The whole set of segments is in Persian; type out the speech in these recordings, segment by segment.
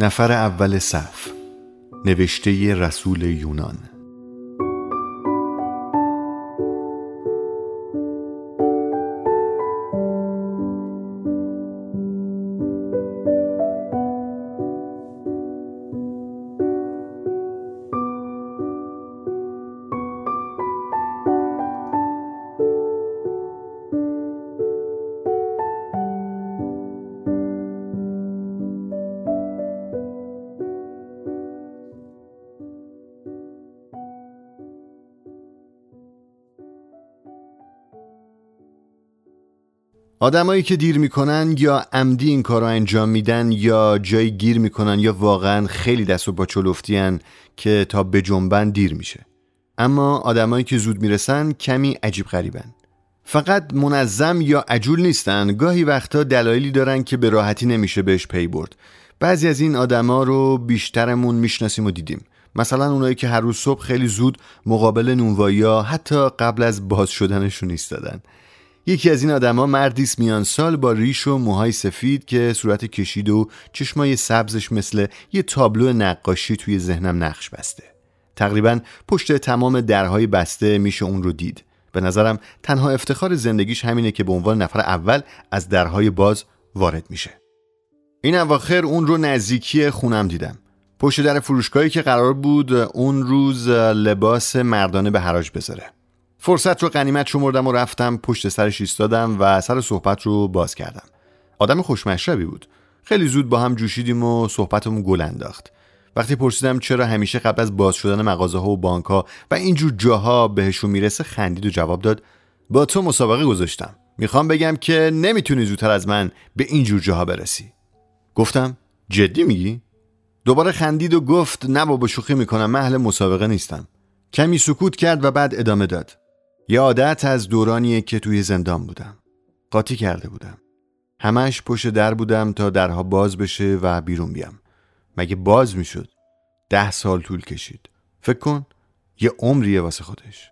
نفر اول صف نوشته رسول یونان. آدمایی که دیر می‌کنن یا عمدی این کار رو انجام میدن یا جایی گیر می‌کنن یا واقعا خیلی دست و با چلوفتیان که تا به جنبن دیر میشه. اما آدمایی که زود می‌رسن کمی عجیب غریبن. فقط منظم یا عجول نیستن گاهی وقتا دلایلی دارن که به راحتی نمیشه بهش پی برد. بعضی از این آدما رو بیشترمون می‌شناسیم و دیدیم. مثلا اونایی که هر روز صبح خیلی زود مقابل نونوایی حتی قبل از باز شدنشون ایستادن. یکی از این آدما مردیس میان سال با ریش و موهای سفید که صورت کشید و چشمای سبزش مثل یه تابلو نقاشی توی ذهنم نقش بسته. تقریبا پشت تمام درهای بسته میشه اون رو دید. به نظرم تنها افتخار زندگیش همینه که به عنوان نفر اول از درهای باز وارد میشه. این اواخر اون رو نزدیکی خونم دیدم. پشت در فروشگاهی که قرار بود اون روز لباس مردانه به حراج بذاره. فرصت رو غنیمت شمردم و رفتم پشت سرش ایستادم و سر صحبت رو باز کردم. آدم خوشمشربی بود. خیلی زود با هم جوشیدیم و صحبتمون گل انداخت. وقتی پرسیدم چرا همیشه قبل از باز شدن مغازه ها و بانک ها و اینجور جاها بهشون می‌رسه خندید و جواب داد با تو مسابقه گذاشتم. می‌خوام بگم که نمی‌تونی زودتر از من به اینجور جاها برسی. گفتم جدی میگی؟ دوباره خندید و گفت نه بابا شوخی می‌کنم من مسابقه نیستم. کمی سکوت کرد و بعد ادامه داد. یه عادت از دورانیه که توی زندان بودم. قاطی کرده بودم. همش پشت در بودم تا درها باز بشه و بیرون بیام. مگه باز می‌شد؟ ده سال طول کشید. فکر کن یه عمریه واسه خودش.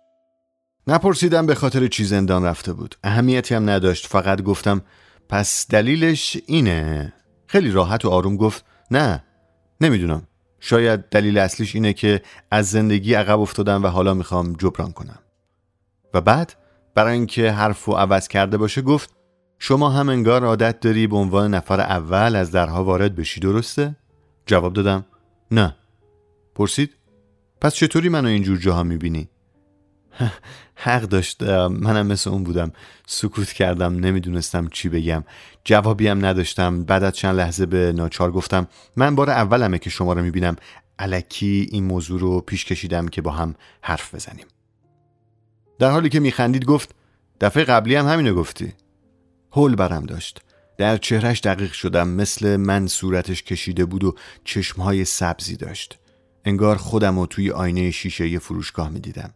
نپرسیدم به خاطر چی زندان رفته بود. اهمیتی هم نداشت. فقط گفتم پس دلیلش اینه. خیلی راحت و آروم گفت نه نمی‌دونم. شاید دلیل اصلیش اینه که از زندگی عقب افتادم و حالا می‌خوام جبران کنم. و بعد برای اینکه حرف و عوض کرده باشه گفت شما هم انگار عادت داری به عنوان نفر اول از درها وارد بشی درسته؟ جواب دادم نه پرسید پس چطوری منو اینجور جاها می‌بینی؟ حق داشت منم مثل اون بودم سکوت کردم نمی‌دونستم چی بگم جوابی هم نداشتم بعد از چند لحظه به ناچار گفتم من بار اولمه که شما رو می‌بینم علکی این موضوع رو پیش کشیدم که با هم حرف بزنیم در حالی که میخندید گفت دفعه قبلی هم همینو گفتی. هول برم داشت. در چهرش دقیق شدم مثل من صورتش کشیده بود و چشمهای سبزی داشت. انگار خودم رو توی آینه شیشه یه فروشگاه می‌دیدم.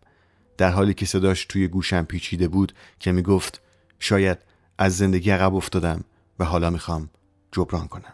در حالی که صداش توی گوشم پیچیده بود که می‌گفت شاید از زندگی عقب افتادم و حالا می‌خوام جبران کنم.